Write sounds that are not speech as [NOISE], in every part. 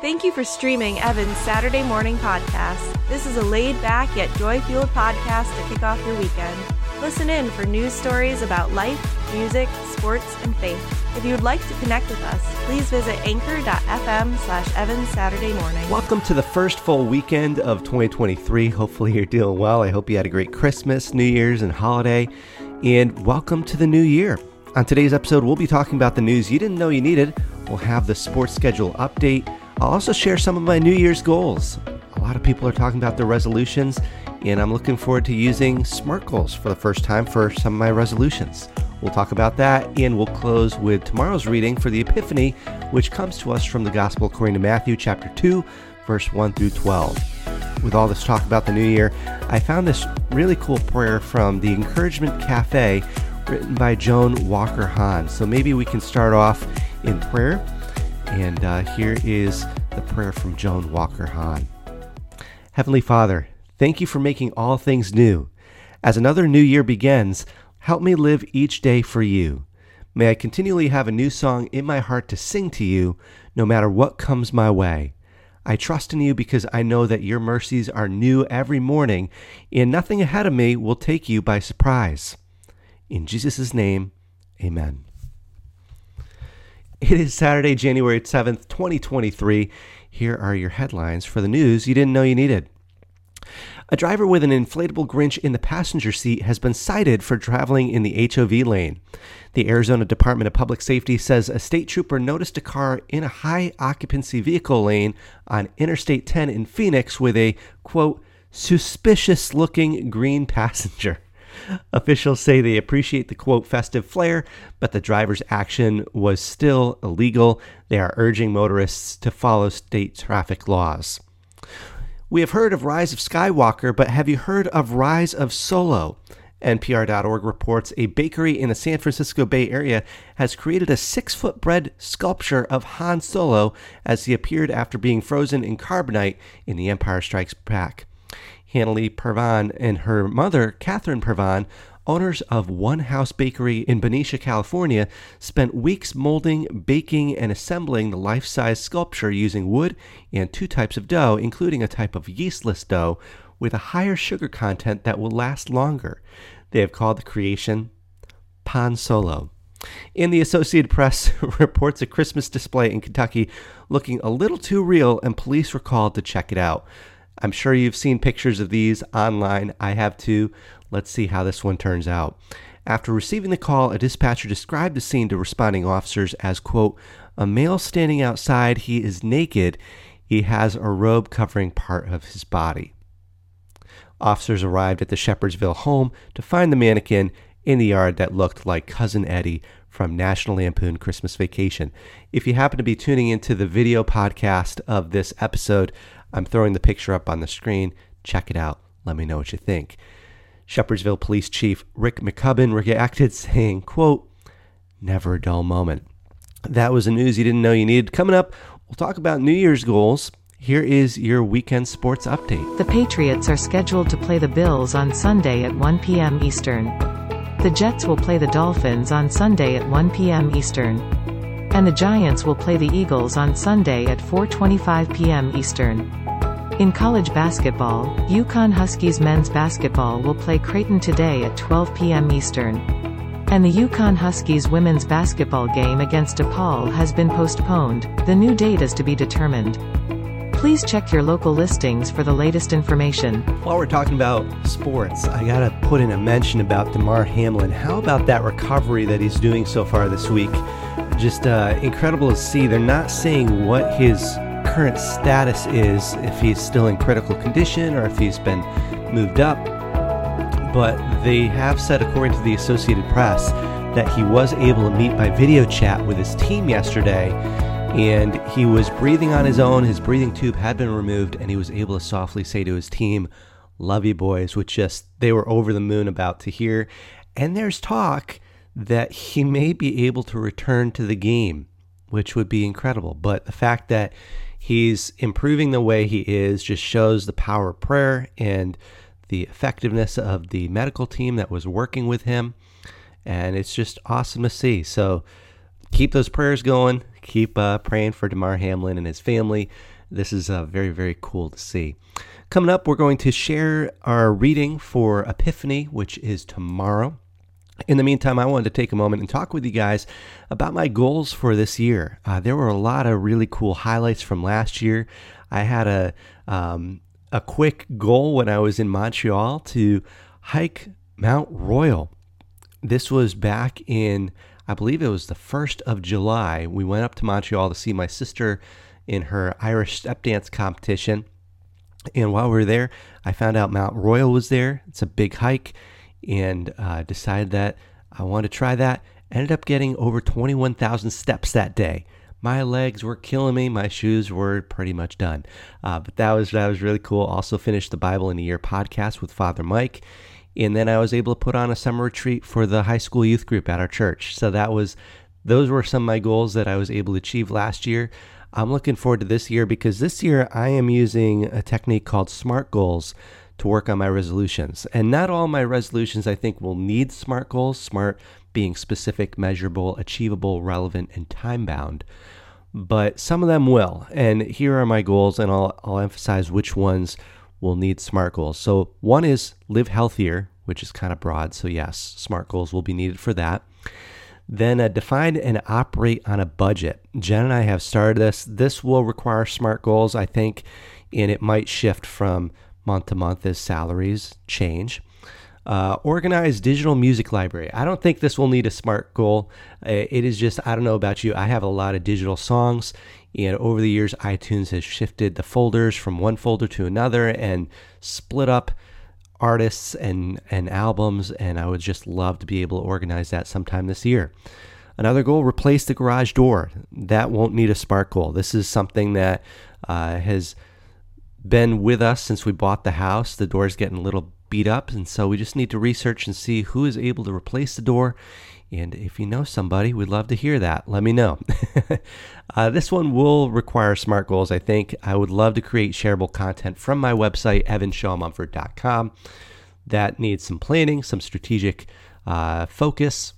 Thank you for streaming Evan's Saturday morning podcast. This is a laid back yet joy fueled podcast to kick off your weekend. Listen in for news stories about life, music, sports, and faith. If you would like to connect with us, please visit anchor.fm slash Evans Saturday morning. Welcome to the first full weekend of 2023. Hopefully, you're doing well. I hope you had a great Christmas, New Year's, and holiday. And welcome to the new year. On today's episode, we'll be talking about the news you didn't know you needed. We'll have the sports schedule update. I'll also share some of my New Year's goals. A lot of people are talking about their resolutions, and I'm looking forward to using SMART goals for the first time for some of my resolutions. We'll talk about that, and we'll close with tomorrow's reading for the Epiphany, which comes to us from the Gospel according to Matthew chapter 2, verse 1 through 12. With all this talk about the new year, I found this really cool prayer from the Encouragement Cafe written by Joan Walker Hahn. So maybe we can start off in prayer and uh, here is the prayer from Joan Walker Hahn. Heavenly Father, thank you for making all things new. As another new year begins, help me live each day for you. May I continually have a new song in my heart to sing to you, no matter what comes my way. I trust in you because I know that your mercies are new every morning, and nothing ahead of me will take you by surprise. In Jesus' name, amen. It is Saturday, January 7th, 2023. Here are your headlines for the news you didn't know you needed. A driver with an inflatable Grinch in the passenger seat has been cited for traveling in the HOV lane. The Arizona Department of Public Safety says a state trooper noticed a car in a high occupancy vehicle lane on Interstate 10 in Phoenix with a, quote, suspicious looking green passenger. Officials say they appreciate the quote festive flair, but the driver's action was still illegal. They are urging motorists to follow state traffic laws. We have heard of Rise of Skywalker, but have you heard of Rise of Solo? NPR.org reports a bakery in the San Francisco Bay Area has created a six foot bread sculpture of Han Solo as he appeared after being frozen in carbonite in The Empire Strikes Back. Hanley Pervan and her mother, Catherine Pervan, owners of One House Bakery in Benicia, California, spent weeks molding, baking, and assembling the life size sculpture using wood and two types of dough, including a type of yeastless dough with a higher sugar content that will last longer. They have called the creation Pan Solo. In the Associated Press [LAUGHS] reports a Christmas display in Kentucky looking a little too real, and police were called to check it out. I'm sure you've seen pictures of these online. I have too. Let's see how this one turns out. After receiving the call, a dispatcher described the scene to responding officers as, quote, a male standing outside. He is naked. He has a robe covering part of his body. Officers arrived at the Shepherdsville home to find the mannequin in the yard that looked like Cousin Eddie from National Lampoon Christmas Vacation. If you happen to be tuning into the video podcast of this episode, I'm throwing the picture up on the screen. Check it out. Let me know what you think. Shepherdsville Police Chief Rick McCubbin reacted [LAUGHS] saying, quote, never a dull moment. That was the news you didn't know you needed. Coming up, we'll talk about New Year's goals. Here is your weekend sports update. The Patriots are scheduled to play the Bills on Sunday at 1 p.m. Eastern. The Jets will play the Dolphins on Sunday at 1 p.m. Eastern and the Giants will play the Eagles on Sunday at 4.25 p.m. Eastern. In college basketball, UConn Huskies men's basketball will play Creighton today at 12 p.m. Eastern. And the UConn Huskies women's basketball game against DePaul has been postponed, the new date is to be determined. Please check your local listings for the latest information. While we're talking about sports, I gotta put in a mention about Damar Hamlin. How about that recovery that he's doing so far this week? Just uh, incredible to see. They're not saying what his current status is, if he's still in critical condition or if he's been moved up. But they have said, according to the Associated Press, that he was able to meet by video chat with his team yesterday. And he was breathing on his own. His breathing tube had been removed, and he was able to softly say to his team, Love you, boys, which just they were over the moon about to hear. And there's talk that he may be able to return to the game, which would be incredible. But the fact that he's improving the way he is just shows the power of prayer and the effectiveness of the medical team that was working with him. And it's just awesome to see. So keep those prayers going. Keep uh, praying for Damar Hamlin and his family. This is uh, very, very cool to see. Coming up, we're going to share our reading for Epiphany, which is tomorrow. In the meantime, I wanted to take a moment and talk with you guys about my goals for this year. Uh, there were a lot of really cool highlights from last year. I had a um, a quick goal when I was in Montreal to hike Mount Royal. This was back in, I believe it was the 1st of July. We went up to Montreal to see my sister in her Irish step dance competition. And while we were there, I found out Mount Royal was there. It's a big hike and uh, decided that I wanted to try that. Ended up getting over 21,000 steps that day. My legs were killing me. My shoes were pretty much done. Uh, but that was that was really cool. Also finished the Bible in a Year podcast with Father Mike, and then I was able to put on a summer retreat for the high school youth group at our church. So that was those were some of my goals that I was able to achieve last year. I'm looking forward to this year because this year I am using a technique called SMART goals to work on my resolutions. And not all my resolutions I think will need SMART goals, SMART being specific, measurable, achievable, relevant, and time bound. But some of them will. And here are my goals, and I'll, I'll emphasize which ones will need SMART goals. So, one is live healthier, which is kind of broad. So, yes, SMART goals will be needed for that. Then uh, define and operate on a budget. Jen and I have started this. This will require SMART goals, I think, and it might shift from month to month as salaries change. Uh, organized digital music library. I don't think this will need a smart goal. Uh, it is just, I don't know about you, I have a lot of digital songs, and over the years, iTunes has shifted the folders from one folder to another and split up artists and, and albums, and I would just love to be able to organize that sometime this year. Another goal replace the garage door. That won't need a smart goal. This is something that uh, has been with us since we bought the house. The door is getting a little beat up, and so we just need to research and see who is able to replace the door. And if you know somebody, we'd love to hear that. Let me know. [LAUGHS] uh, this one will require smart goals, I think. I would love to create shareable content from my website, evanshawmumford.com. That needs some planning, some strategic uh, focus.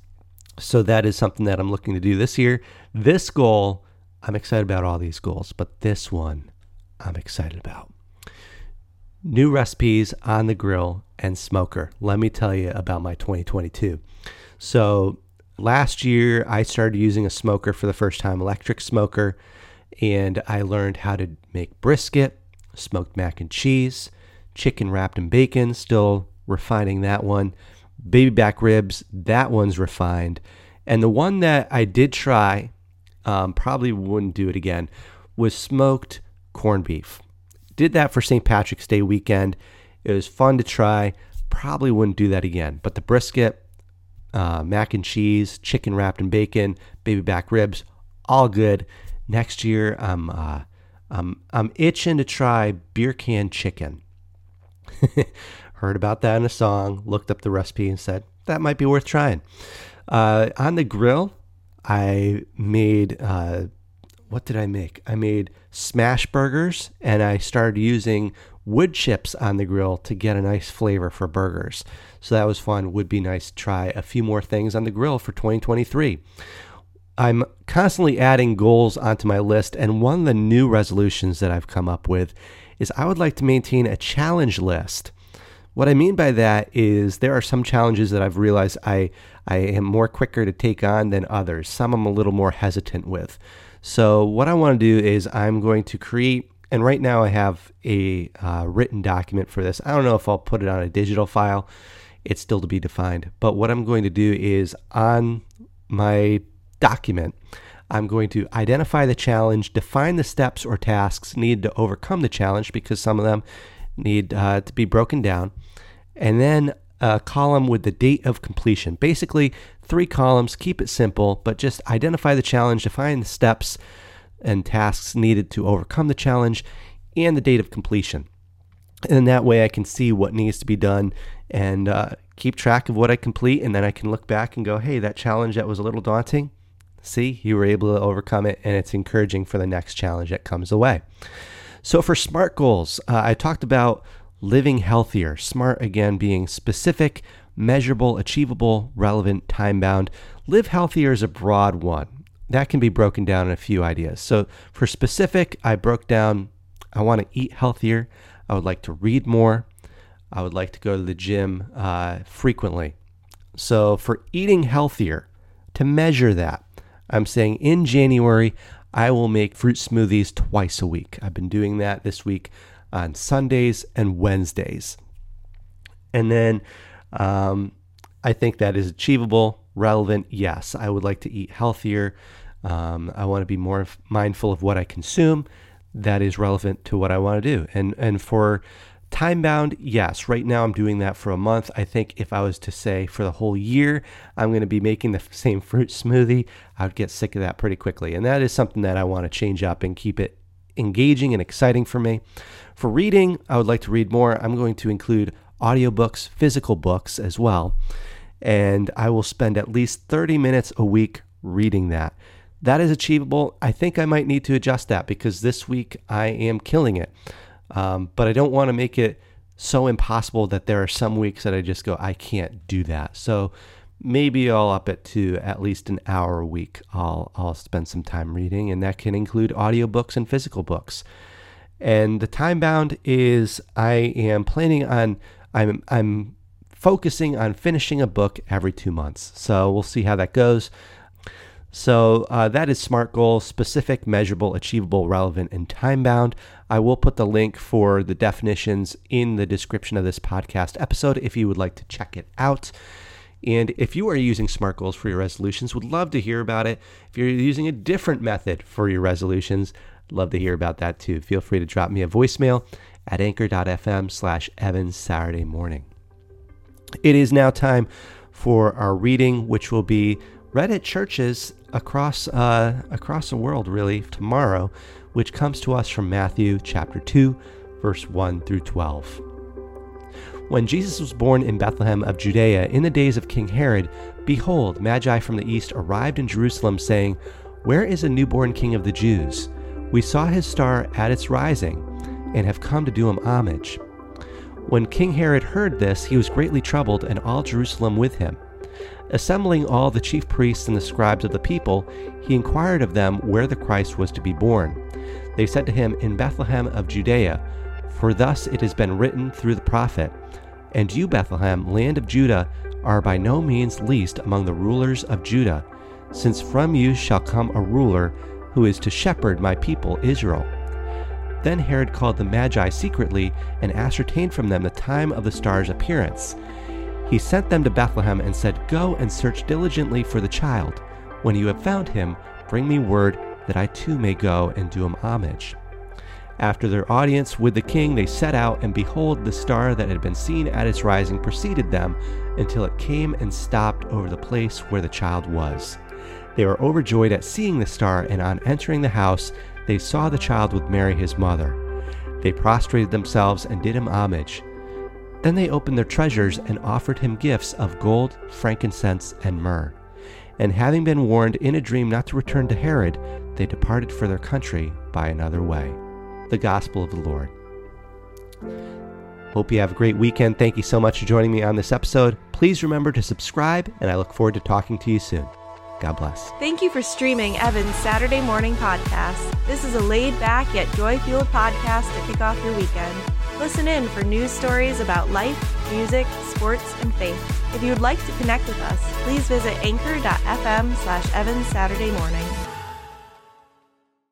So that is something that I'm looking to do this year. This goal, I'm excited about all these goals, but this one I'm excited about. New recipes on the grill and smoker. Let me tell you about my 2022. So, last year I started using a smoker for the first time, electric smoker, and I learned how to make brisket, smoked mac and cheese, chicken wrapped in bacon, still refining that one, baby back ribs, that one's refined. And the one that I did try, um, probably wouldn't do it again, was smoked corned beef. Did that for St. Patrick's Day weekend. It was fun to try. Probably wouldn't do that again. But the brisket, uh, mac and cheese, chicken wrapped in bacon, baby back ribs, all good. Next year, I'm uh, I'm I'm itching to try beer can chicken. [LAUGHS] Heard about that in a song, looked up the recipe, and said that might be worth trying. Uh, on the grill, I made uh, what did I make? I made smash burgers and I started using wood chips on the grill to get a nice flavor for burgers. So that was fun. Would be nice to try a few more things on the grill for 2023. I'm constantly adding goals onto my list, and one of the new resolutions that I've come up with is I would like to maintain a challenge list. What I mean by that is there are some challenges that I've realized I, I am more quicker to take on than others. Some I'm a little more hesitant with. So, what I want to do is I'm going to create, and right now I have a uh, written document for this. I don't know if I'll put it on a digital file, it's still to be defined. But what I'm going to do is on my document, I'm going to identify the challenge, define the steps or tasks needed to overcome the challenge because some of them need uh, to be broken down, and then a column with the date of completion. Basically, three columns, keep it simple, but just identify the challenge, define the steps and tasks needed to overcome the challenge, and the date of completion. And that way I can see what needs to be done and uh, keep track of what I complete. And then I can look back and go, hey, that challenge that was a little daunting, see, you were able to overcome it. And it's encouraging for the next challenge that comes away. So for SMART goals, uh, I talked about living healthier. SMART again being specific, measurable, achievable, relevant, time bound. Live healthier is a broad one. that can be broken down in a few ideas. So for specific, I broke down I want to eat healthier. I would like to read more. I would like to go to the gym uh, frequently. So for eating healthier, to measure that, I'm saying in January, I will make fruit smoothies twice a week. I've been doing that this week on Sundays and Wednesdays. And then um, I think that is achievable, relevant. Yes, I would like to eat healthier. Um, I want to be more mindful of what I consume. That is relevant to what I want to do. And and for time bound, yes. Right now, I'm doing that for a month. I think if I was to say for the whole year, I'm going to be making the [LAUGHS] same fruit smoothie, I would get sick of that pretty quickly. And that is something that I want to change up and keep it engaging and exciting for me. For reading, I would like to read more. I'm going to include audiobooks, physical books as well. And I will spend at least 30 minutes a week reading that. That is achievable. I think I might need to adjust that because this week I am killing it. Um, but I don't want to make it so impossible that there are some weeks that I just go, I can't do that. So maybe I'll up it to at least an hour a week. I'll I'll spend some time reading, and that can include audiobooks and physical books. And the time bound is I am planning on I'm I'm focusing on finishing a book every two months. So we'll see how that goes. So uh, that is SMART goals specific, measurable, achievable, relevant, and time bound. I will put the link for the definitions in the description of this podcast episode if you would like to check it out. And if you are using SMART goals for your resolutions, would love to hear about it. If you're using a different method for your resolutions, love to hear about that too. Feel free to drop me a voicemail at anchor.fm slash Evans Saturday morning. It is now time for our reading, which will be read at churches across uh, across the world really tomorrow, which comes to us from Matthew chapter 2, verse 1 through 12. When Jesus was born in Bethlehem of Judea in the days of King Herod, behold, Magi from the east arrived in Jerusalem, saying, Where is a newborn king of the Jews? We saw his star at its rising, and have come to do him homage. When King Herod heard this, he was greatly troubled, and all Jerusalem with him. Assembling all the chief priests and the scribes of the people, he inquired of them where the Christ was to be born. They said to him, In Bethlehem of Judea, for thus it has been written through the prophet, And you, Bethlehem, land of Judah, are by no means least among the rulers of Judah, since from you shall come a ruler who is to shepherd my people Israel. Then Herod called the Magi secretly and ascertained from them the time of the star's appearance. He sent them to Bethlehem and said, Go and search diligently for the child. When you have found him, bring me word that I too may go and do him homage. After their audience with the king, they set out, and behold, the star that had been seen at its rising preceded them until it came and stopped over the place where the child was. They were overjoyed at seeing the star, and on entering the house, they saw the child with Mary his mother. They prostrated themselves and did him homage. Then they opened their treasures and offered him gifts of gold, frankincense, and myrrh. And having been warned in a dream not to return to Herod, they departed for their country by another way. The Gospel of the Lord. Hope you have a great weekend. Thank you so much for joining me on this episode. Please remember to subscribe, and I look forward to talking to you soon. God bless. Thank you for streaming Evan's Saturday morning podcast. This is a laid back yet joy fueled podcast to kick off your weekend. Listen in for news stories about life, music, sports, and faith. If you would like to connect with us, please visit anchor.fm slash Evans Saturday morning.